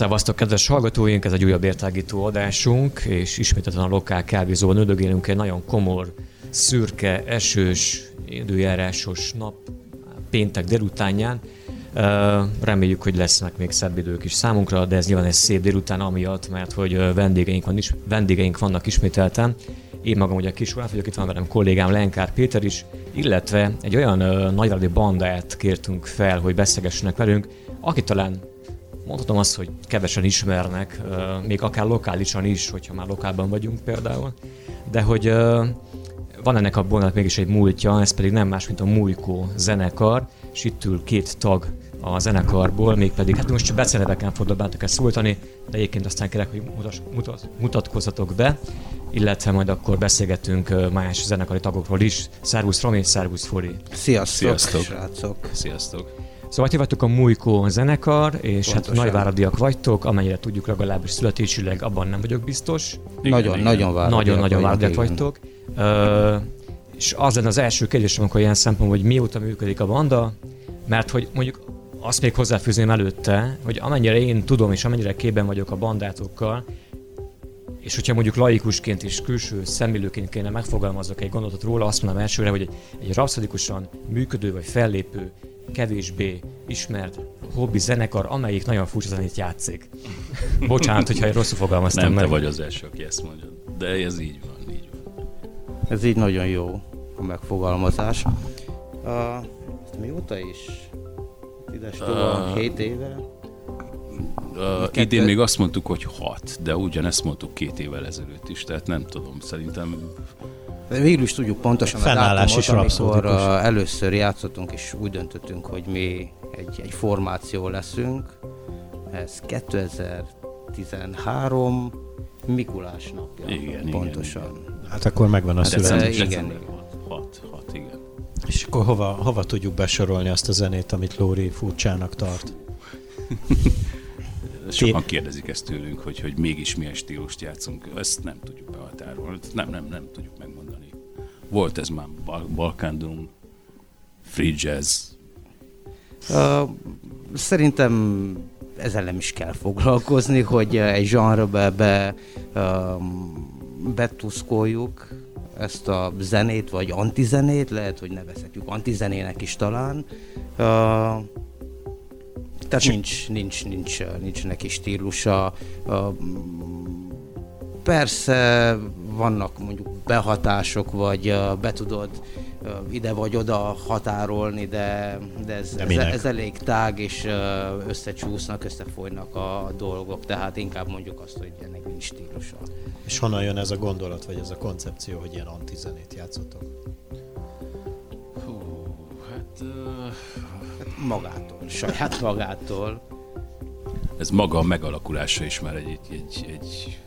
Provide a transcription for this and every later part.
Szevasztok, kedves hallgatóink! Ez egy újabb értágító adásunk, és ismételten a lokál kávézóban ödögélünk egy nagyon komor, szürke, esős, időjárásos nap péntek délutánján. Reméljük, hogy lesznek még szebb idők is számunkra, de ez nyilván egy szép délután amiatt, mert hogy vendégeink, van, is, vendégeink vannak ismételten. Én magam ugye kis vagyok, itt van velem kollégám Lenkár Péter is, illetve egy olyan nagyradi bandát kértünk fel, hogy beszélgessenek velünk, aki talán mondhatom azt, hogy kevesen ismernek, még akár lokálisan is, hogyha már lokálban vagyunk például, de hogy van ennek a bonnak mégis egy múltja, ez pedig nem más, mint a Mújkó zenekar, és itt ül két tag a zenekarból, mégpedig, hát most csak beceneveken fogok benneteket szóltani, de egyébként aztán kérek, hogy mutas, mutat, mutatkozzatok be, illetve majd akkor beszélgetünk más zenekari tagokról is. Szervusz Romi, szervusz Fori. Sziasztok, Sziasztok. srácok. Sziasztok. Szóval ti vagytok a Mújkó zenekar, és hát Pontosan. hát nagyváradiak vagytok, amennyire tudjuk legalábbis születésileg, abban nem vagyok biztos. Igen, nagyon, igen. nagyon váradiak, nagyon, nagyon váradiak vagytok. Uh, és az lenne az első kérdésem, amikor ilyen szempontból, hogy mióta működik a banda, mert hogy mondjuk azt még hozzáfűzném előtte, hogy amennyire én tudom, és amennyire képben vagyok a bandátokkal, és hogyha mondjuk laikusként és külső szemlélőként kéne megfogalmazok egy gondolatot róla, azt mondom elsőre, hogy egy, egy működő vagy fellépő kevésbé ismert hobbi zenekar, amelyik nagyon furcsa zenét játszik. Bocsánat, hogyha rosszul fogalmaztam Nem meg. te vagy az első, aki ezt mondja, de ez így van, így van. Ez így nagyon jó a megfogalmazás. Uh, mióta is? Ides uh, 7 éve? Uh, idén még azt mondtuk, hogy hat, de ugyanezt mondtuk két évvel ezelőtt is, tehát nem tudom, szerintem Végül is tudjuk pontosan a dátumot, amikor uh, először játszottunk, és úgy döntöttünk, hogy mi egy, egy formáció leszünk. Ez 2013 Mikulás napja. Igen, pontosan. Igen. Hát akkor megvan a hát szület. Igen, igen. Hat, hat, igen. És akkor hova, hova tudjuk besorolni azt a zenét, amit Lóri furcsának tart? Sokan kérdezik ezt tőlünk, hogy, hogy mégis milyen stílust játszunk. Ezt nem tudjuk behatárolni. Nem, nem, nem tudjuk megmondani. Volt ez már Bal- Balkán Doom, Free Jazz. Uh, szerintem ezzel nem is kell foglalkozni, hogy egy zsanrbe be, um, betuszkoljuk ezt a zenét, vagy antizenét, lehet, hogy nevezhetjük antizenének is talán. Uh, tehát nincs, nincs, nincs, nincs neki stílusa. Uh, persze vannak mondjuk behatások, vagy be tudod ide vagy oda határolni, de, de, ez, de ez, ez elég tág, és összecsúsznak, összefolynak a dolgok, tehát inkább mondjuk azt, hogy ennek nincs stílusa. És honnan jön ez a gondolat, vagy ez a koncepció, hogy ilyen antizenét játszotok? Hú, hát... Uh... hát magától, saját magától. Ez maga a megalakulása is már egy, egy, egy, egy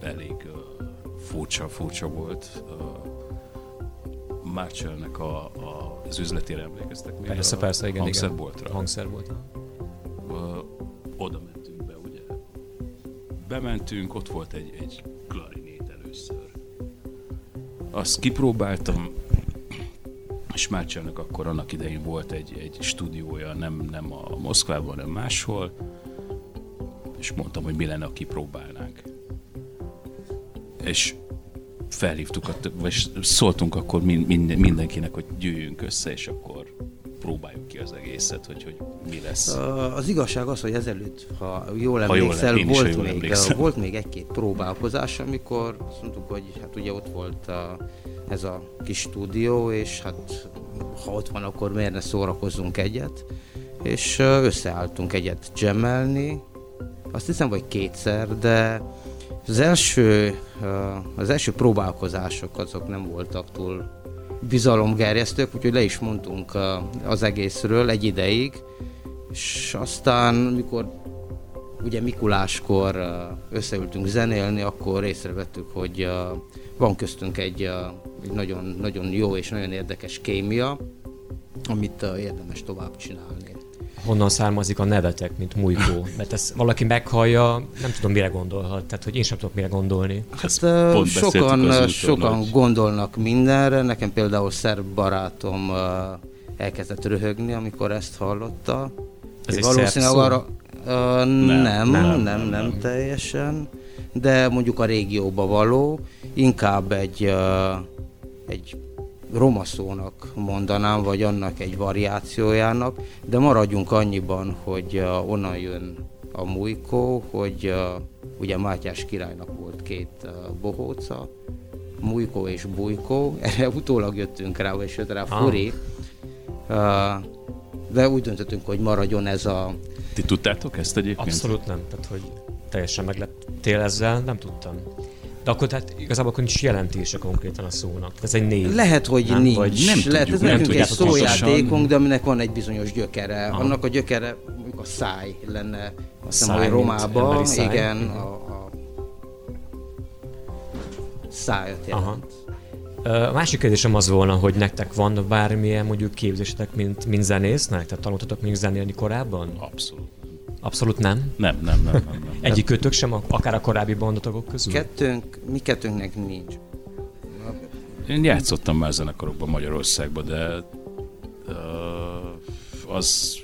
elég uh, furcsa, furcsa volt. Marshallnek a, a, az üzletére emlékeztek még? Persze, a persze, igen. Hangszerboltra. Hangszerboltra. Uh, oda mentünk be, ugye? Bementünk, ott volt egy, egy klarinét először. Azt kipróbáltam, és Márcsának akkor annak idején volt egy, egy stúdiója, nem, nem a Moszkvában, hanem máshol, és mondtam, hogy mi lenne, ha kipróbálnánk. És felhívtuk, a, vagy szóltunk akkor mind, mindenkinek, hogy gyűjjünk össze, és akkor próbáljuk ki az egészet, hogy, hogy mi lesz. Az igazság az, hogy ezelőtt, ha jól emlékszel, ha jól, volt, jól még, emlékszem. volt még egy-két próbálkozás, amikor azt mondtuk, hogy hát ugye ott volt a, ez a kis stúdió, és hát ha ott van, akkor miért ne szórakozzunk egyet. És összeálltunk egyet jammelni, azt hiszem, vagy kétszer, de az első, az első próbálkozások azok nem voltak túl bizalomgerjesztők, úgyhogy le is mondtunk az egészről egy ideig, és aztán, mikor ugye Mikuláskor összeültünk zenélni, akkor észrevettük, hogy van köztünk egy, egy nagyon, nagyon jó és nagyon érdekes kémia, amit érdemes tovább csinálni honnan származik a nevetek, mint Mujkó. Mert ezt valaki meghallja, nem tudom, mire gondolhat. Tehát, hogy én sem tudok mire gondolni. Hát, sokan, sokan gondolnak mindenre. Nekem például szerb barátom uh, elkezdett röhögni, amikor ezt hallotta. Ez valószínűleg arra, uh, nem, nem, nem, nem, nem teljesen, de mondjuk a régióba való, inkább egy, uh, egy roma szónak mondanám, vagy annak egy variációjának, de maradjunk annyiban, hogy uh, onnan jön a Mujkó, hogy uh, ugye Mátyás királynak volt két uh, bohóca, Mujkó és Bujkó, erre utólag jöttünk rá, vagy jött rá ah. Furi, de úgy döntöttünk, hogy maradjon ez a... Ti tudtátok ezt egyébként? Abszolút nem, tehát hogy teljesen megleptél ezzel, nem tudtam. De akkor tehát igazából akkor nincs jelentése konkrétan a szónak. Ez egy név. Lehet, hogy nem? nincs. Vagy nem Lehet, tudjuk, ez nem nekünk egy szójátékunk, de aminek van egy bizonyos gyökere. Aha. Annak a gyökere a száj lenne, azt hiszem, hogy Romába, igen, a, a szájat jelent. Aha. A másik kérdésem az volna, hogy nektek van bármilyen mondjuk képzésetek, mint, mint zenésznek? Tehát tanultatok még zenélni korábban? Abszolút. Abszolút nem? Nem, nem, nem. nem, nem. Egyik kötök sem, akár a korábbi bandotagok közül? Kettőnk, mi kettőnknek nincs. Én játszottam már zenekarokban Magyarországban, de uh, az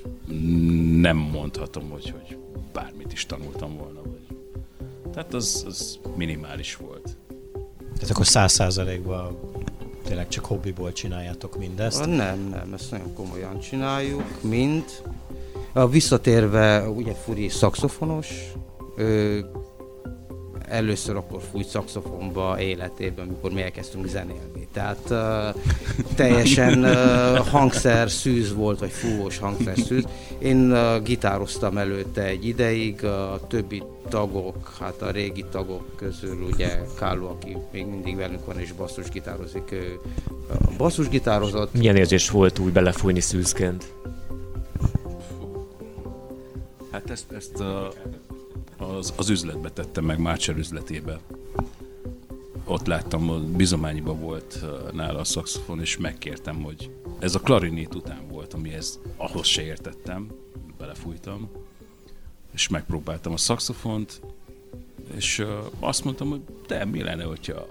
nem mondhatom, hogy, hogy bármit is tanultam volna. Vagy. Tehát az, az minimális volt. Tehát akkor száz százalékban tényleg csak hobbiból csináljátok mindezt? Nem, nem, ezt nagyon komolyan csináljuk, mind. A visszatérve, ugye Furi szakszofonos, ő először akkor fújt szakszofonba életében, amikor mi elkezdtünk zenélni. Tehát uh, teljesen uh, hangszer szűz volt, vagy fúvós hangszer szűz. Én uh, gitároztam előtte egy ideig, a többi tagok, hát a régi tagok közül ugye Kálló, aki még mindig velünk van és basszusgitározik, ő basszusgitározott. Milyen érzés volt úgy belefújni szűzként? Hát ezt, ezt a, az, az üzletbe tettem meg, Márcser üzletébe. Ott láttam, bizományiba volt nála a szakszofon, és megkértem, hogy ez a klarinét után volt, amihez ahhoz se értettem, belefújtam, és megpróbáltam a szakszofont, és azt mondtam, hogy de mi lenne, hogyha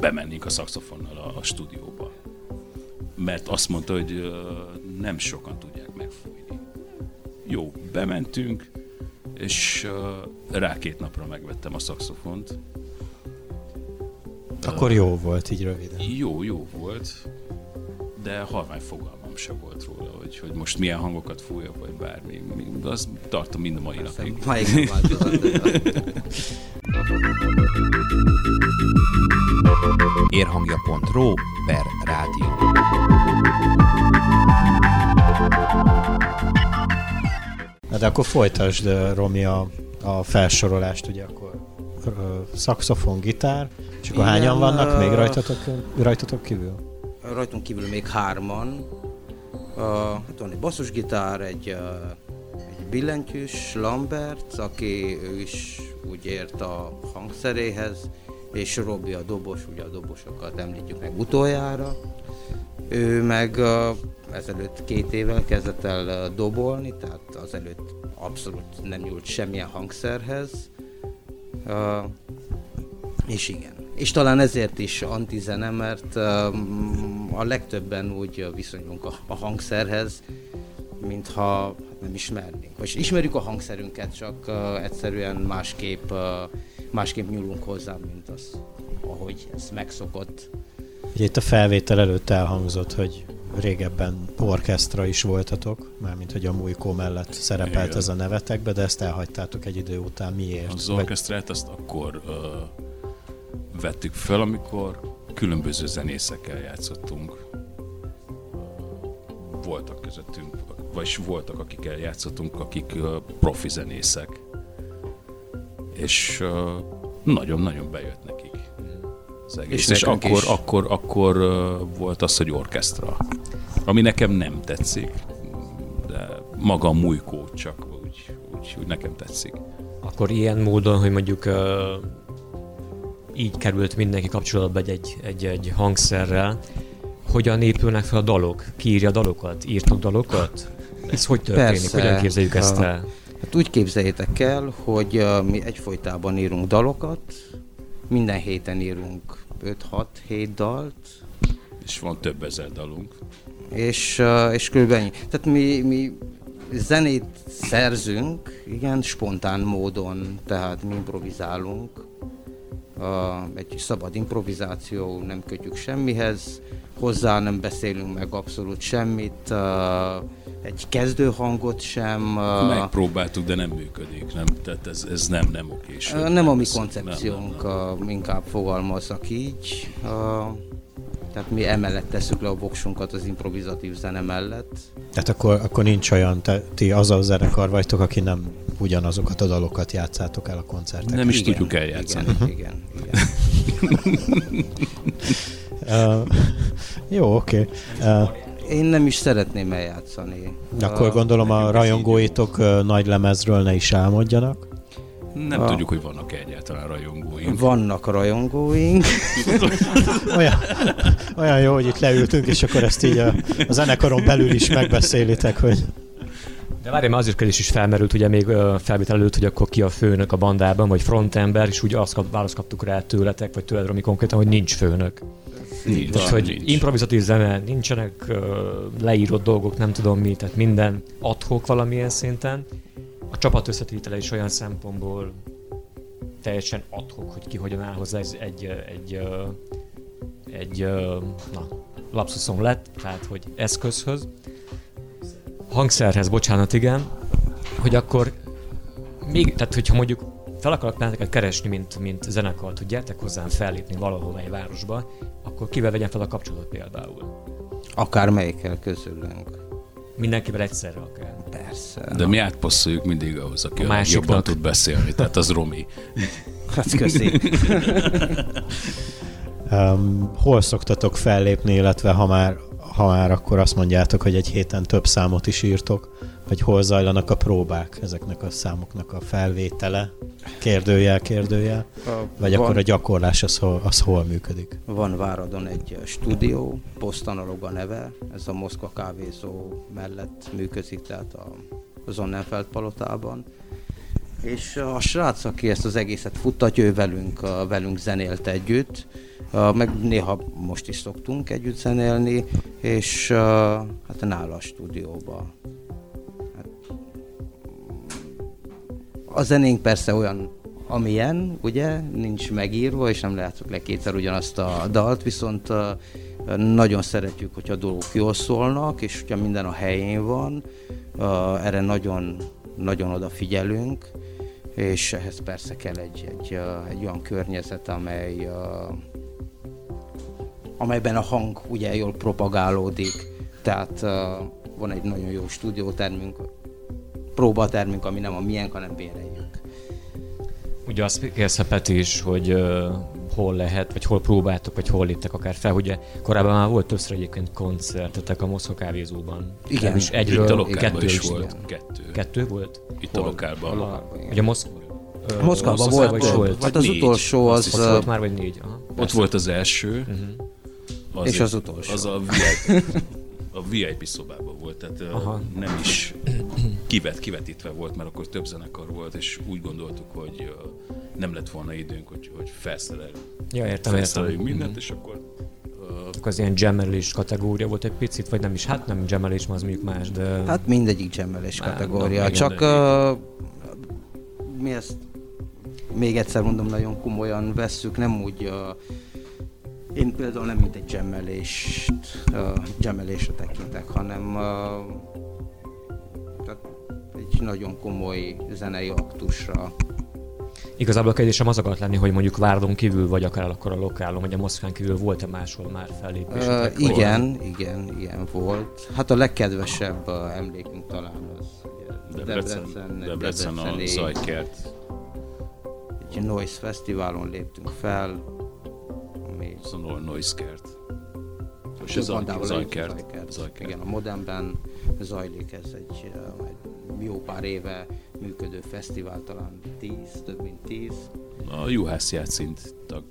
bemennénk a szakszofonnal a, a stúdióba. Mert azt mondta, hogy nem sokan tudják megfújni jó, bementünk, és rá két napra megvettem a szakszofont. Akkor jó volt, így röviden. Jó, jó volt, de halvány fogalmam se volt róla, hogy, hogy most milyen hangokat fújok, vagy bármi. Az tartom mind a mai Persze, napig. Máig Érhangja.ro per De akkor folytasd, Romi, a, a felsorolást, ugye akkor szakszofon, gitár, és akkor Igen, hányan vannak még rajtatok, rajtatok kívül? Rajtunk kívül még hárman. Uh, hát van egy basszusgitár, egy, uh, egy billentyűs, Lambert, aki ő is úgy ért a hangszeréhez, és Robi a dobos, ugye a dobosokat említjük meg utoljára. Ő meg uh, ezelőtt két évvel kezdett el dobolni, tehát azelőtt abszolút nem nyúlt semmilyen hangszerhez. Uh, és igen. És talán ezért is antizene, mert um, a legtöbben úgy viszonyulunk a, a hangszerhez, mintha nem ismernénk. Vagy ismerjük a hangszerünket, csak uh, egyszerűen másképp, uh, másképp nyúlunk hozzá, mint az, ahogy ez megszokott. Ugye itt a felvétel előtt elhangzott, hogy régebben orkesztra is voltatok, mármint hogy a Mújkó mellett szerepelt Igen. ez a nevetekbe, de ezt elhagytátok egy idő után. Miért? Az orkesztrát azt akkor uh, vettük fel, amikor különböző zenészekkel játszottunk. Voltak közöttünk, vagyis voltak, akikkel játszottunk, akik uh, profi zenészek. És nagyon-nagyon bejött nekik az egész. És, és akkor, is. akkor, akkor uh, volt az, hogy orkesztra. Ami nekem nem tetszik, de maga a mújkó csak úgy, úgy, úgy nekem tetszik. Akkor ilyen módon, hogy mondjuk uh, így került mindenki kapcsolatba egy, egy, egy, egy hangszerrel, hogyan épülnek fel a dalok? Ki írja a dalokat? Írtok dalokat? Ez hogy történik? Persze. Hogyan képzeljük ezt el? Hát úgy képzeljétek el, hogy uh, mi egyfolytában írunk dalokat, minden héten írunk 5-6-7 dalt. És van több ezer dalunk. És, és körülbelül ennyi. Tehát mi, mi zenét szerzünk, igen, spontán módon, tehát mi improvizálunk. Egy szabad improvizáció, nem kötjük semmihez, hozzá nem beszélünk meg abszolút semmit, egy kezdőhangot sem. Megpróbáltuk, de nem működik, nem? Tehát ez, ez nem, nem okés. Nem, nem a mi koncepciónk, nem, nem, nem. inkább fogalmazok így. Tehát mi emellett tesszük le a voksunkat az improvizatív zene mellett. Tehát akkor, akkor nincs olyan, te, ti az a zenekar vagytok, aki nem ugyanazokat a dalokat játszátok el a koncerteken. Nem is igen, tudjuk eljátszani. Igen, igen, igen. uh, jó, oké. Okay. Uh, én nem is szeretném eljátszani. Akkor gondolom a rajongóitok nagy lemezről ne is álmodjanak. Nem a... tudjuk, hogy vannak egyáltalán rajongóink. Vannak rajongóink. olyan, olyan jó, hogy itt leültünk, és akkor ezt így a, a zenekaron belül is megbeszélitek, hogy... De várj, mert azért kérdés is felmerült, ugye még felvétel előtt, hogy akkor ki a főnök a bandában, vagy frontember, és úgy azt kap, választ kaptuk rá tőletek, vagy tőled, ami konkrétan, hogy nincs főnök. Nincs. Tehát, hogy nincs. improvizatív zene, nincsenek uh, leírott dolgok, nem tudom mi, tehát minden adhok valamilyen szinten. A csapat összetétele is olyan szempontból teljesen adhok, hogy ki hogyan áll hozzá egy, egy, egy, egy, egy na, lapszuszom lett, tehát hogy eszközhöz. Hangszerhez, bocsánat, igen, hogy akkor még, tehát hogyha mondjuk fel akarok benneteket keresni, mint, mint zenekart, hogy gyertek hozzám fellépni valahol egy városba, akkor kivel vegyen fel a kapcsolatot például? Akár melyikkel közülünk. Mindenkivel egyszerre akár. Persze. De mi átpasszoljuk mindig ahhoz, aki a, a jobban tud beszélni, tehát az Romi. Hát köszi. um, hol szoktatok fellépni, illetve ha már, ha már akkor azt mondjátok, hogy egy héten több számot is írtok, hogy hol zajlanak a próbák ezeknek a számoknak a felvétele, kérdőjel, kérdőjel, a, vagy van, akkor a gyakorlás az hol, az hol működik? Van Váradon egy stúdió, Postanalog a neve, ez a Moszkva kávézó mellett működik, tehát a, a Zonnenfeld palotában. És a srác, aki ezt az egészet futtatja, ő velünk, velünk zenélt együtt, meg néha most is szoktunk együtt zenélni, és hát nála a stúdióba a zenénk persze olyan amilyen, ugye, nincs megírva, és nem lehetok le kétszer ugyanazt a dalt, viszont nagyon szeretjük, hogyha dolgok jól szólnak, és hogyha minden a helyén van, erre nagyon, nagyon odafigyelünk, és ehhez persze kell egy, egy, egy olyan környezet, amely, amelyben a hang ugye jól propagálódik, tehát van egy nagyon jó stúdiótermünk, próbatermünk, ami nem a miénk, hanem béreljük. Ugye azt kérdezte Peti is, hogy uh, hol lehet, vagy hol próbáltok, vagy hol léptek akár fel. Ugye korábban már volt többször egyébként koncertetek a Moszkva kávézóban. Igen. És egyről, Itt a kettő is volt. Kettő. Kettő volt? Itt a lokálban. A, ugye Moszk... Moszkvában volt, volt, volt, hát az négy. utolsó az... Ott volt már, vagy négy? Aha, ott volt az első. Uh-huh. Az és az utolsó. Az a VIP, a VIP szobában volt, tehát Aha. nem is kivet, kivetítve volt, mert akkor több zenekar volt, és úgy gondoltuk, hogy nem lett volna időnk, hogy, hogy felszereljünk ja, értem, értem. mindent, mm. és akkor Uh, az ilyen jammelés kategória volt egy picit, vagy nem is? Hát nem jammelés, az mondjuk más, de... Hát mindegyik jammelés kategória, nem, csak uh, mi ezt még egyszer mondom, nagyon komolyan vesszük, nem úgy uh, én például nem mint egy jammelést, uh, jammelésre tekintek, hanem uh, tehát egy nagyon komoly zenei aktusra. Igazából a kérdésem az akart lenni, hogy mondjuk Várdon kívül, vagy akár akkor a lokálon, vagy a Moszkván kívül volt-e máshol már fellépés? Uh, igen, igen, igen volt. Hát a legkedvesebb uh, emlékünk talán az Debrecen, Debrecen, Debrecen a Zajkert. Egy Noise Fesztiválon léptünk fel, ami... Ez a Noise Kert. És ez a Zajkert. Zajkert. Igen, a Modernben zajlik ez egy jó pár éve működő fesztivál, talán tíz, több mint tíz. A Juhász játszint tag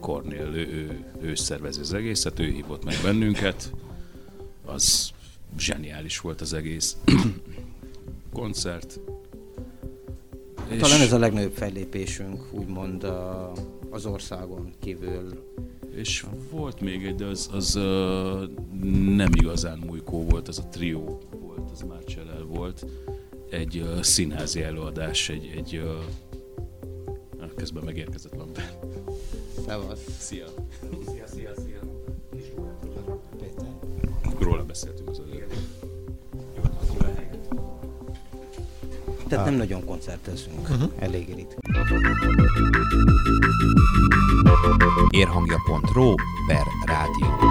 Kornél, ő, ő, ő szervezi az egészet, ő hívott meg bennünket. Az zseniális volt az egész koncert. Talán ez a legnagyobb fellépésünk, úgymond az országon kívül. És volt még egy, de az, az uh, nem igazán mújkó volt, az a trió volt, az már volt. Egy uh, színházi előadás, egy, egy uh, közben megérkezett van be. Szevasz. Szia. Szia, szia, szia. Péter. Róla beszéltünk az előtt. Tehát nem nagyon koncertezünk, uh-huh. elég ritkán. Érhangja.ro per rádió.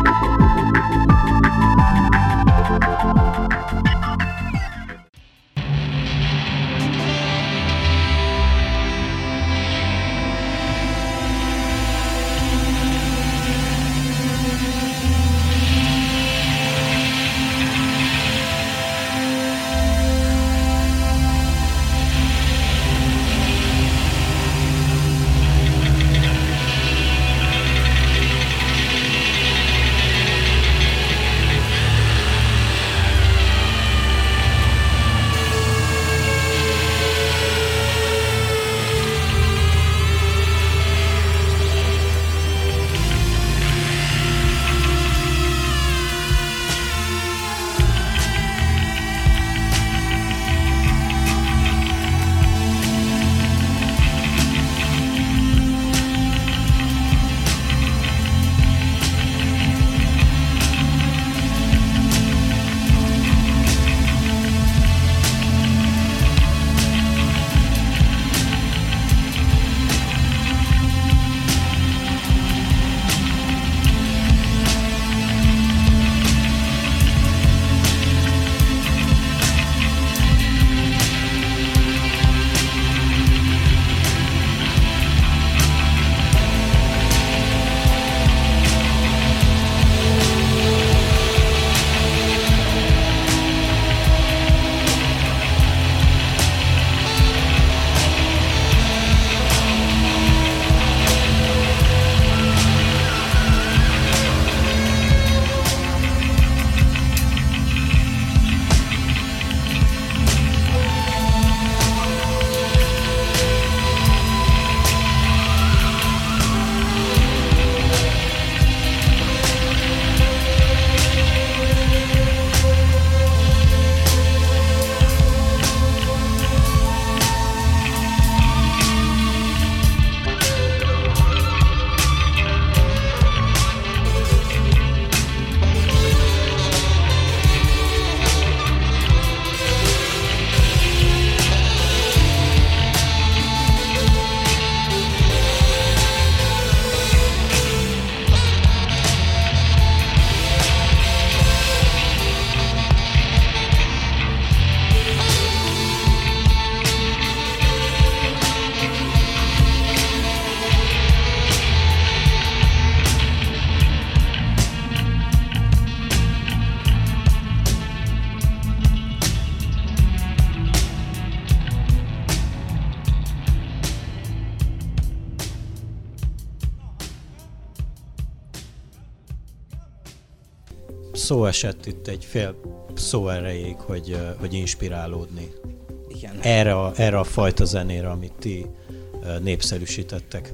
Szó esett itt egy fél szó erejéig, hogy, hogy inspirálódni. Igen. Erre a, erre a fajta zenére, amit ti népszerűsítettek,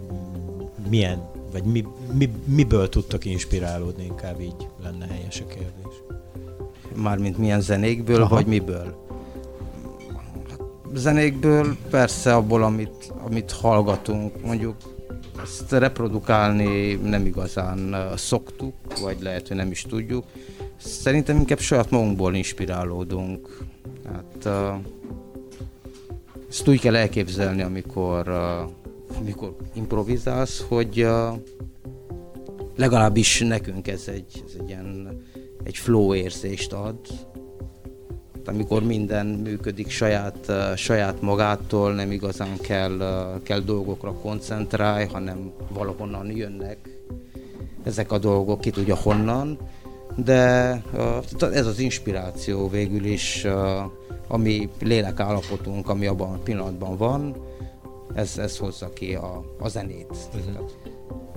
milyen, vagy mi, mi, miből tudtak inspirálódni, inkább így lenne helyes a kérdés. Mármint milyen zenékből, Aha. vagy miből? Zenékből persze abból, amit, amit hallgatunk, mondjuk ezt reprodukálni nem igazán szoktuk, vagy lehet, hogy nem is tudjuk. Szerintem inkább saját magunkból inspirálódunk. Hát, uh, ezt úgy kell elképzelni, amikor, uh, amikor improvizálsz, hogy uh, legalábbis nekünk ez egy, ez egy ilyen egy flow érzést ad, amikor minden működik saját, saját magától, nem igazán kell, kell dolgokra koncentrálj, hanem valahonnan jönnek ezek a dolgok, ki tudja honnan, de ez az inspiráció végül is, ami lélekállapotunk, ami abban a pillanatban van, ez, ez hozza ki a, a zenét. Uh-huh.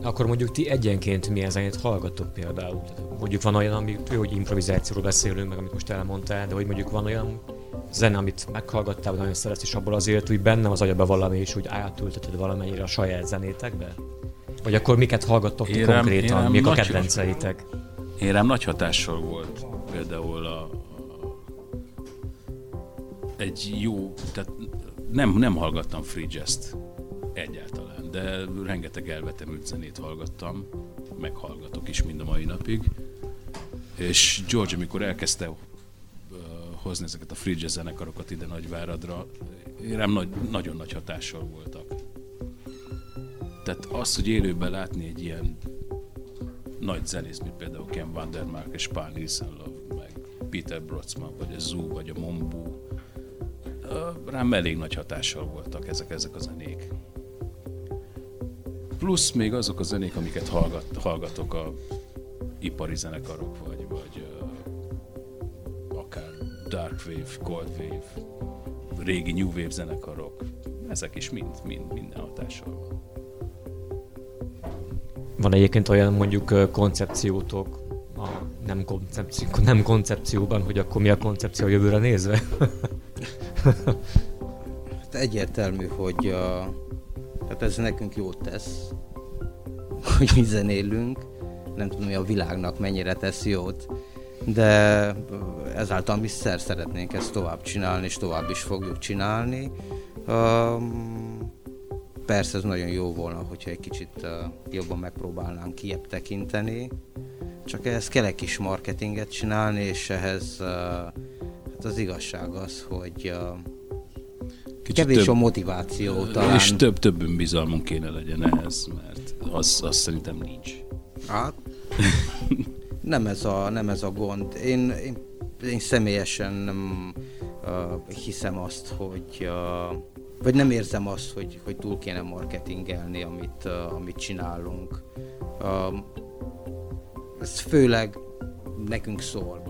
Akkor mondjuk ti egyenként milyen zenét hallgatok például? Mondjuk van olyan, ami, hogy improvizációról beszélünk, meg amit most elmondtál, de hogy mondjuk van olyan zene, amit meghallgattál, vagy nagyon szeretsz, és abból azért úgy bennem az agyaba valami, és úgy átülteted valamennyire a saját zenétekbe? Vagy akkor miket hallgattok ti konkrétan, érem mik a kedvenceitek? Én rám nagy hatással volt például a, egy jó, tehát nem, nem hallgattam free jazz egyáltalán de rengeteg elvetemült zenét hallgattam, meghallgatok is mind a mai napig. És George, amikor elkezdte hozni ezeket a free jazz zenekarokat ide Nagyváradra, rám nagy, nagyon nagy hatással voltak. Tehát az, hogy élőben látni egy ilyen nagy zenész, mint például Ken Vandermark és Paul Love, meg Peter Brotzman, vagy a Zoo, vagy a Mombu, rám elég nagy hatással voltak ezek, ezek a zenék. Plusz még azok a zenék, amiket hallgat, hallgatok a ipari zenekarok, vagy, vagy uh, akár Dark Wave, Cold Wave, régi New Wave zenekarok, ezek is mind, mind minden hatással van. Van egyébként olyan mondjuk koncepciótok, a nem, koncepció, nem koncepcióban, hogy akkor mi a koncepció a jövőre nézve? hát egyértelmű, hogy a tehát ez nekünk jót tesz, hogy mi zenélünk. Nem tudom, hogy a világnak mennyire tesz jót, de ezáltal mi szer szeretnénk ezt tovább csinálni, és tovább is fogjuk csinálni. Um, persze ez nagyon jó volna, hogyha egy kicsit uh, jobban megpróbálnánk kiebb tekinteni, csak ehhez kell egy kis marketinget csinálni, és ehhez uh, hát az igazság az, hogy uh, Kicsit Kevés több, a motiváció talán. És több, több önbizalmunk kéne legyen ehhez, mert az, az szerintem nincs. Hát, nem ez a, nem ez a gond. Én, én, én személyesen nem uh, hiszem azt, hogy uh, vagy nem érzem azt, hogy, hogy túl kéne marketingelni, amit, uh, amit csinálunk. Uh, ez főleg nekünk szól,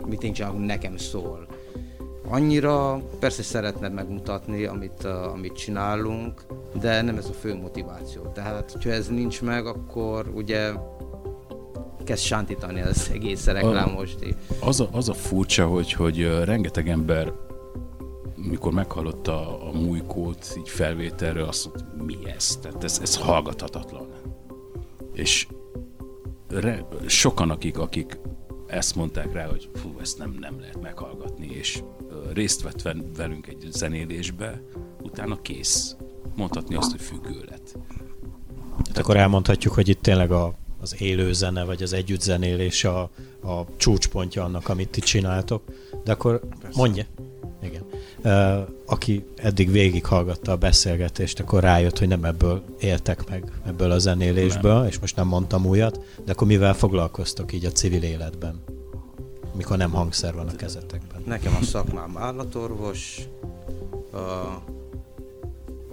vagy mit én csinálunk, nekem szól annyira persze szeretned megmutatni, amit, uh, amit csinálunk, de nem ez a fő motiváció. Tehát, hogyha ez nincs meg, akkor ugye kezd sántítani az egész reklámos. Az a, az a furcsa, hogy, hogy rengeteg ember mikor meghallotta a mújkót így felvételről, azt mondta, mi ez? Tehát ez, ez hallgathatatlan. És re, sokan, akik, akik ezt mondták rá, hogy fú, ezt nem, nem lehet meghallgatni, és részt vett velünk egy zenélésbe, utána kész. Mondhatni azt, hogy függő lett. Tehát akkor elmondhatjuk, hogy itt tényleg a, az élő zene, vagy az együttzenélés a, a csúcspontja annak, amit ti csináltok. De akkor Persze. mondja. Aki eddig végighallgatta a beszélgetést, akkor rájött, hogy nem ebből éltek meg, ebből a zenélésből, nem. és most nem mondtam újat, de akkor mivel foglalkoztok így a civil életben? mikor nem hangszer van a kezetekben. Nekem a szakmám állatorvos, a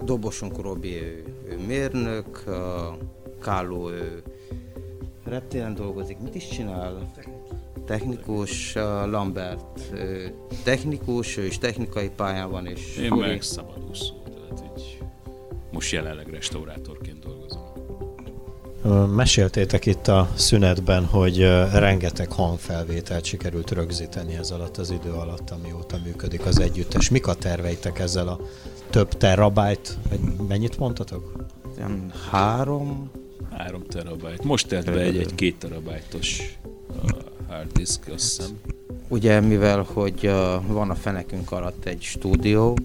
dobosunk Robi, ő, ő mérnök, a Káló, ő reptéren dolgozik. Mit is csinál? Technikus, a Lambert technikus, ő is technikai pályán van. És Én Kori... meg szabadúszó, tehát így most jelenleg restaurátorként dolgozom. Meséltétek itt a szünetben, hogy rengeteg hangfelvételt sikerült rögzíteni ez alatt az idő alatt, amióta működik az együttes. Mik a terveitek ezzel a több terabájt, mennyit mondtatok? Ilyen három. Három terabájt. Most tett be egy, egy két terabájtos hard disk, azt hiszem. Ugye, mivel hogy van a fenekünk alatt egy stúdió,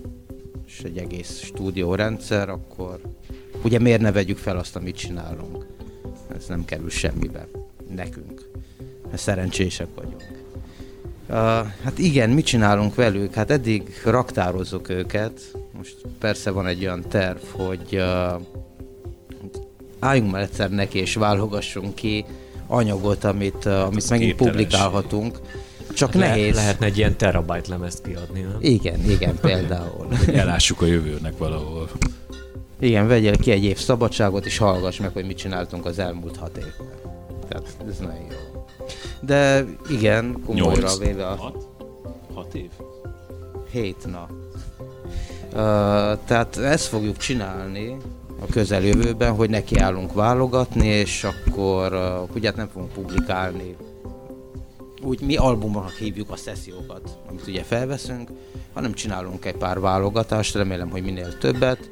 és egy egész stúdiórendszer, akkor ugye miért ne vegyük fel azt, amit csinálunk? Ez nem kerül semmibe. Nekünk. Szerencsések vagyunk. Uh, hát igen, mit csinálunk velük? Hát eddig raktározzuk őket. Most persze van egy olyan terv, hogy uh, álljunk már egyszer neki és válogassunk ki anyagot, amit, amit megint publikálhatunk. Csak Le, nehéz. Lehetne egy ilyen terabyte lemezt kiadni, nem? Igen, igen, például. Elássuk a jövőnek valahol. Igen, vegyél ki egy év szabadságot, és hallgass meg, hogy mit csináltunk az elmúlt hat évben. Tehát ez nagyon jó. De igen, komolyra véve. A... Hat? Hat év? Hét, na. Uh, tehát ezt fogjuk csinálni a közeljövőben, hogy nekiállunk válogatni, és akkor ugye hát nem fogunk publikálni úgy mi albumnak hívjuk a szessziókat, amit ugye felveszünk, hanem csinálunk egy pár válogatást, remélem, hogy minél többet.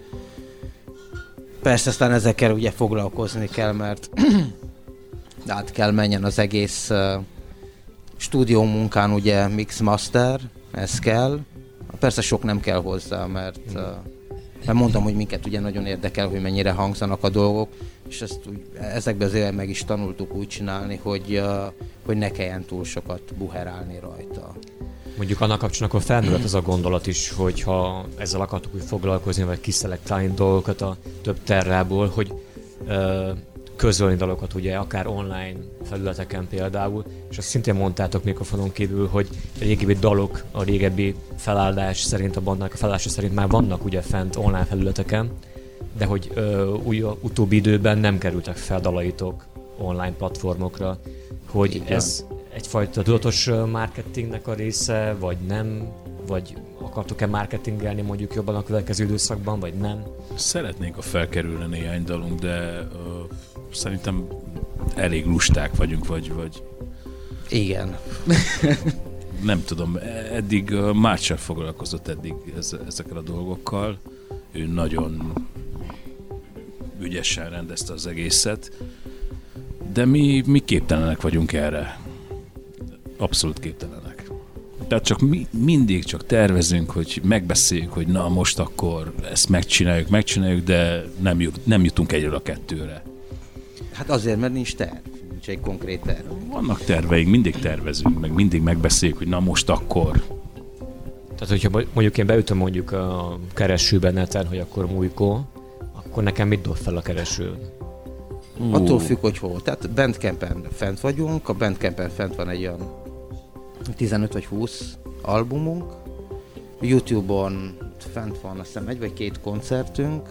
Persze aztán ezekkel ugye foglalkozni kell, mert át kell menjen az egész uh, stúdió munkán ugye mix master, ez kell. Persze sok nem kell hozzá, mert, uh, mert mondom, hogy minket ugye nagyon érdekel, hogy mennyire hangzanak a dolgok, és ezt úgy, ezekben az meg is tanultuk úgy csinálni, hogy, hogy ne kelljen túl sokat buherálni rajta. Mondjuk annak kapcsolatban akkor felmerült az a gondolat is, hogy ha ezzel akartuk úgy foglalkozni, vagy kiszelektálni dolgokat a több terrából, hogy uh, közölni dalokat, ugye akár online felületeken például, és azt szintén mondtátok mikrofonon kívül, hogy a régebbi dalok a régebbi felállás szerint, a bandnak a felállása szerint már vannak ugye fent online felületeken, de hogy ö, új, utóbbi időben nem kerültek fel dalaitok online platformokra, hogy Igen. ez egyfajta tudatos marketingnek a része, vagy nem, vagy akartok-e marketingelni mondjuk jobban a következő időszakban, vagy nem? Szeretnénk, a felkerülne néhány dalunk, de uh, szerintem elég lusták vagyunk, vagy... vagy... Igen. nem tudom, eddig uh, már sem foglalkozott eddig ezekkel a dolgokkal. Ő nagyon ügyesen rendezte az egészet, de mi, mi képtelenek vagyunk erre. Abszolút képtelenek. Tehát csak mi, mindig csak tervezünk, hogy megbeszéljük, hogy na most akkor ezt megcsináljuk, megcsináljuk, de nem, jut, nem jutunk egyről a kettőre. Hát azért, mert nincs terv. Nincs egy konkrét terv. Vannak terveink, mindig tervezünk, meg mindig megbeszéljük, hogy na most akkor. Tehát, hogyha mondjuk én beütöm mondjuk a keresőben neten, hogy akkor Mújkó, akkor nekem mit dob fel a kereső? Uh. Attól függ, hogy hol. Tehát Bandcampen fent vagyunk, a Bandcampen fent van egy olyan 15 vagy 20 albumunk, Youtube-on fent van azt hiszem egy vagy két koncertünk,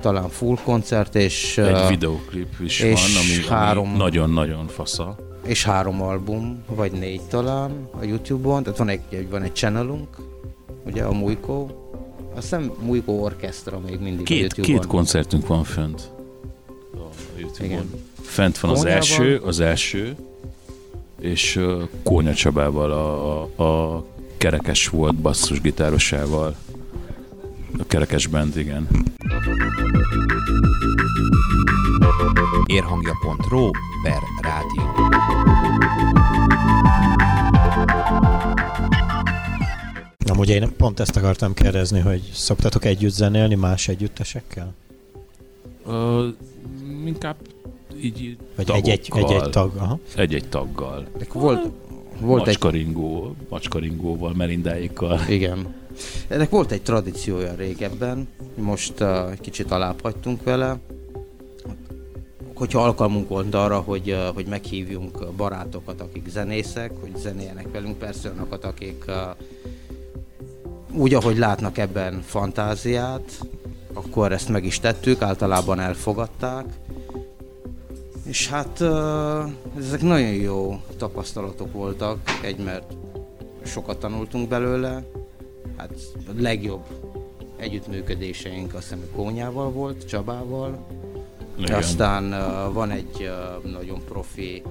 talán full koncert, és... Egy uh, videoklip is és van, ami, három, ami nagyon-nagyon fasza. És három album, vagy négy talán a Youtube-on, tehát van egy, van egy channelunk, ugye a Mujko, azt hiszem Mujko Orchestra még mindig két, a Két koncertünk van fent a Youtube-on. Igen. Fent van Kónyával. az első, az első, és Kónya Csabával, a, a, kerekes volt basszusgitárosával. A kerekes band, igen. Érhangja.ro per rádió. Amúgy én pont ezt akartam kérdezni, hogy szoktatok együtt zenélni más együttesekkel? Uh, inkább így Vagy egy-egy, egy-egy tag, aha. Egy-egy taggal. Volt, volt macskaringó, egy... macskaringóval, merindáikkal. Igen. Ennek volt egy tradíciója régebben, most uh, kicsit alább hagytunk vele. Hogyha alkalmunk volt arra, hogy, uh, hogy meghívjunk barátokat, akik zenészek, hogy zenéljenek velünk, persze olyanokat, akik uh, úgy, ahogy látnak ebben fantáziát, akkor ezt meg is tettük, általában elfogadták. És hát ezek nagyon jó tapasztalatok voltak, egy, mert sokat tanultunk belőle, hát a legjobb együttműködéseink azt hiszem Kónyával volt, Csabával, Igen. Aztán van egy nagyon profi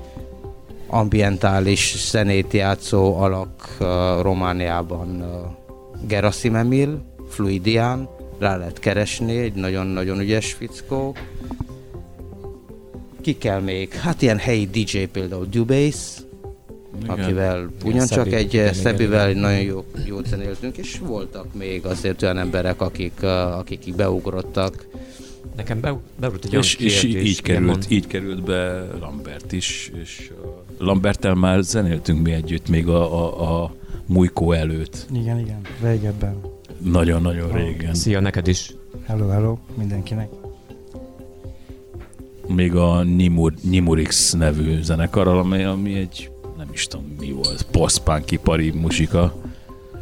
ambientális zenét játszó alak Romániában Gerasim Emil, Fluidian, rá lehet keresni, egy nagyon-nagyon ügyes fickó. Ki kell még? Hát ilyen helyi DJ például Dubase, igen. akivel ugyancsak igen, egy igen, Szebivel igen, nagyon jó, jó zenéltünk, és voltak még azért olyan emberek, akik, akik beugrottak. Nekem be, beugrott egy és, és így, került, így került be Lambert is, és Lambertel már zenéltünk mi együtt még a, a, a Mujkó előtt. Igen, igen, régebben. Nagyon-nagyon régen. Szia neked is. Hello, hello mindenkinek. Még a Nimur, Nimurix nevű zenekarral, ami, ami egy nem is tudom mi volt, post-punk ipari muzsika.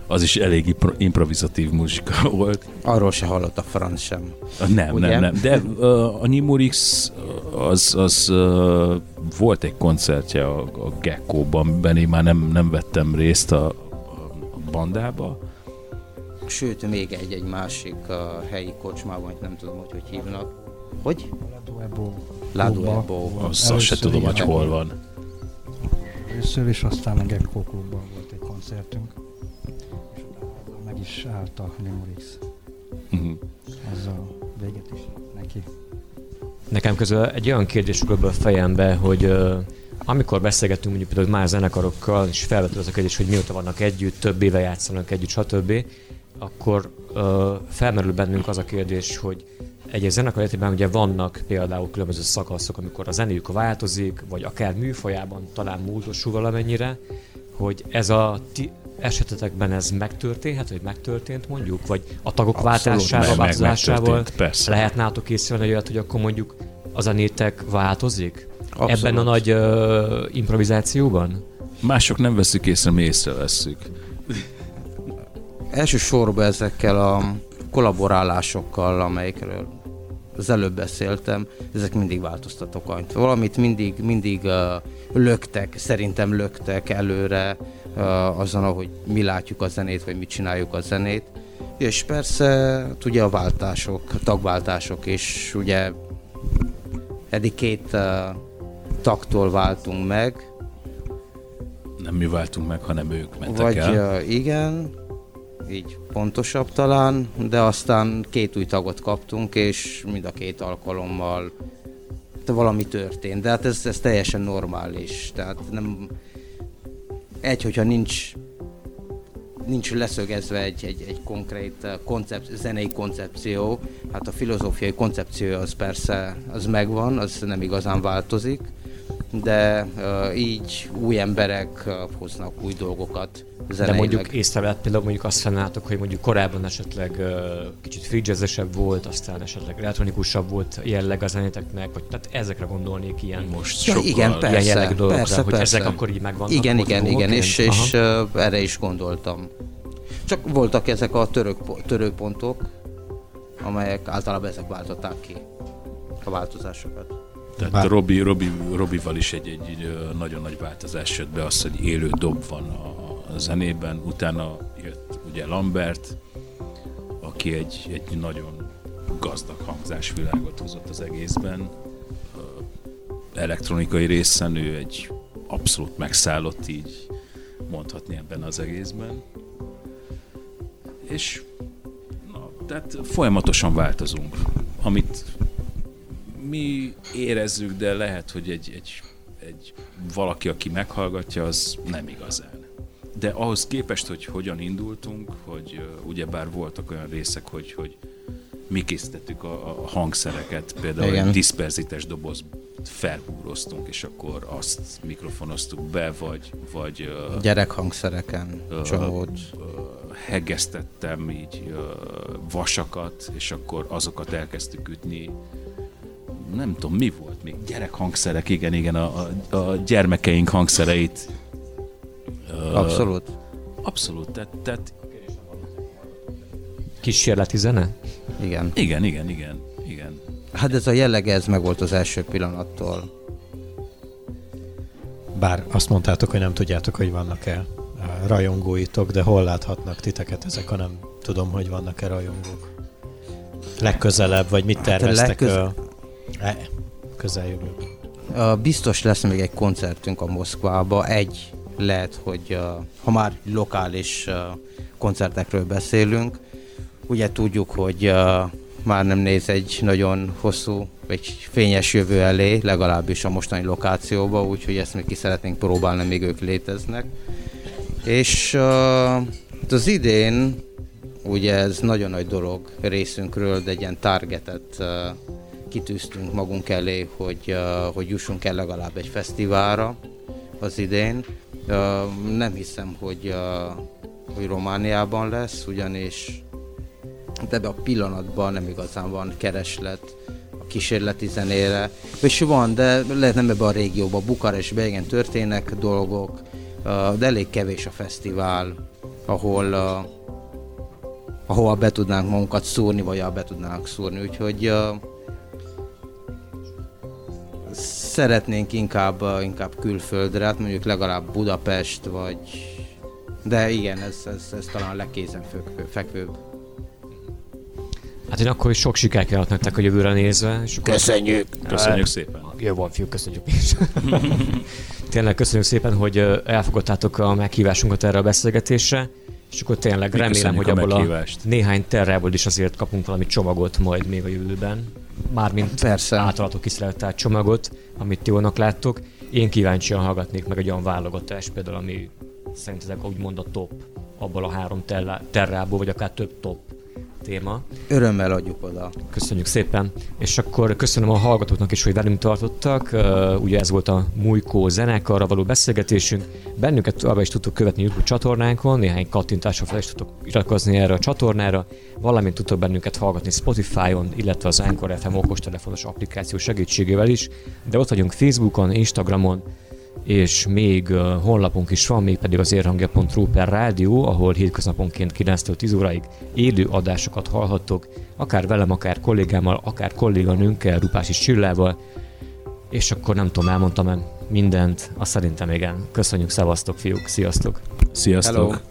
Az is elég impro- improvizatív muzsika volt. Arról se hallott a franc sem. Nem, Ugye? nem, nem. De uh, a Nimurix az, az uh, volt egy koncertje a, a Gecko-ban, Benni már nem, nem vettem részt a, a bandába. Sőt, még egy, egy másik uh, helyi kocsmában, nem tudom, hogy hogy hívnak. Hogy? Laduebo. Laduebo. Azt se tudom, hogy hol van először, és aztán a Gecko Klubban volt egy koncertünk, és meg is állt a Limorix. Uh-huh. Azzal véget is neki. Nekem közül egy olyan kérdés ugrott a fejembe, hogy uh, amikor beszélgetünk mondjuk például már zenekarokkal, és felvetül az a kérdés, hogy mióta vannak együtt, több éve játszanak együtt, stb., akkor uh, felmerül bennünk az a kérdés, hogy egy zenekar életében ugye vannak például különböző szakaszok, amikor a zenéjük változik, vagy akár műfajában talán módosul valamennyire, hogy ez a ti esetetekben ez megtörténhet, vagy megtörtént mondjuk, vagy a tagok Abszolút, váltásával, változásával lehet nátok készülni olyat, hogy akkor mondjuk a zenétek változik? Abszolút. Ebben a nagy uh, improvizációban? Mások nem veszük észre, mi észreveszünk. Elsősorban ezekkel a kollaborálásokkal, amelyekről az előbb beszéltem, ezek mindig változtatok annyit. Valamit mindig, mindig uh, löktek, szerintem löktek előre uh, azon, ahogy mi látjuk a zenét, vagy mit csináljuk a zenét. És persze ugye a váltások, a tagváltások, és ugye eddig két uh, tagtól váltunk meg. Nem mi váltunk meg, hanem ők mentek vagy, el. Igen, így pontosabb talán, de aztán két új tagot kaptunk, és mind a két alkalommal valami történt. De hát ez, ez teljesen normális. Tehát nem... Egy, hogyha nincs nincs leszögezve egy, egy, egy konkrét koncept, zenei koncepció, hát a filozófiai koncepció az persze az megvan, az nem igazán változik, de uh, így új emberek uh, hoznak új dolgokat zeneileg. De mondjuk észrevett például mondjuk azt fennálltok, hogy mondjuk korábban esetleg uh, kicsit free volt, aztán esetleg elektronikusabb volt jelleg a zenéteknek, vagy tehát ezekre gondolnék ilyen most ja, igen, persze, ilyen jellegű dolgokra, persze, hogy persze. ezek akkor így megvannak. Igen, igen, igen, és, és uh, erre is gondoltam. Csak voltak ezek a török, török pontok, amelyek általában ezek váltották ki a változásokat. Tehát Bár... Robi, Robi, Robival is egy, egy nagyon nagy változás jött be, az, hogy élő dob van a, zenében, utána jött ugye Lambert, aki egy, egy nagyon gazdag hangzásvilágot hozott az egészben. Elektronikai részen ő egy abszolút megszállott így mondhatni ebben az egészben. És na, tehát folyamatosan változunk. Amit mi érezzük, de lehet, hogy egy, egy, egy valaki, aki meghallgatja, az nem igazán. De ahhoz képest, hogy hogyan indultunk, hogy uh, ugyebár voltak olyan részek, hogy, hogy mi készítettük a, a hangszereket, például Igen. egy diszperzites doboz felhúroztunk, és akkor azt mikrofonoztuk be, vagy... vagy uh, Gyerekhangszereken uh, csomót. Uh, hegesztettem így uh, vasakat, és akkor azokat elkezdtük ütni nem tudom, mi volt még, gyerekhangszerek, igen, igen, a, a, a gyermekeink hangszereit. Abszolút. Uh, abszolút, tehát, tehát Kísérleti zene? Igen. Igen, igen, igen, igen. Hát ez a jellege, ez meg volt az első pillanattól. Bár azt mondtátok, hogy nem tudjátok, hogy vannak-e rajongóitok, de hol láthatnak titeket ezek, ha nem tudom, hogy vannak-e rajongók? Legközelebb, vagy mit hát terveztek? Hát legköz... E, közeljövőben. Biztos lesz még egy koncertünk a Moszkvába, egy lehet, hogy ha már lokális koncertekről beszélünk, ugye tudjuk, hogy már nem néz egy nagyon hosszú, egy fényes jövő elé, legalábbis a mostani lokációba, úgyhogy ezt még ki szeretnénk próbálni, még ők léteznek. És uh, az idén, ugye ez nagyon nagy dolog részünkről, de egy ilyen targetet kitűztünk magunk elé, hogy, hogy jussunk el legalább egy fesztiválra az idén. Nem hiszem, hogy, hogy Romániában lesz, ugyanis de ebben a pillanatban nem igazán van kereslet a kísérleti zenére. És van, de lehet nem ebben a régióban, Bukarestben igen történnek dolgok, de elég kevés a fesztivál, ahol ahol be tudnánk magunkat szúrni, vagy be tudnánk szúrni, úgyhogy szeretnénk inkább, inkább külföldre, hát mondjuk legalább Budapest, vagy de igen, ez, ez, ez talán a legkézenfekvőbb. Hát én akkor is sok sikert kívánok nektek a jövőre nézve. És akkor köszönjük! Köszönjük szépen! Jó van, fiú, köszönjük is. tényleg köszönjük szépen, hogy elfogadtátok a meghívásunkat erre a beszélgetésre. És akkor tényleg Mi remélem, hogy abból a, a néhány terrából is azért kapunk valami csomagot majd még a jövőben. Mármint Persze. általatok kiszereltált csomagot, amit jónak láttok. Én kíváncsian hallgatnék meg egy olyan válogatás, például ami szerintetek úgymond a top abból a három terrából, vagy akár több top téma. Örömmel adjuk oda. Köszönjük szépen. És akkor köszönöm a hallgatóknak is, hogy velünk tartottak. Uh, ugye ez volt a Mújkó zenekarra való beszélgetésünk. Bennünket továbbá is tudtuk követni YouTube csatornánkon, néhány kattintással fel is tudtok iratkozni erre a csatornára, valamint tudtok bennünket hallgatni Spotify-on, illetve az Anchor FM okostelefonos applikáció segítségével is, de ott vagyunk Facebookon, Instagramon, és még honlapunk is van, még pedig az érhangja.ru per rádió, ahol hétköznaponként 9-10 óráig élő adásokat hallhattok, akár velem, akár kollégámmal, akár kolléganőnkkel, Rupási Csillával, és akkor nem tudom, elmondtam-e mindent, azt szerintem igen. Köszönjük, szevasztok fiúk, sziasztok! Sziasztok! Hello.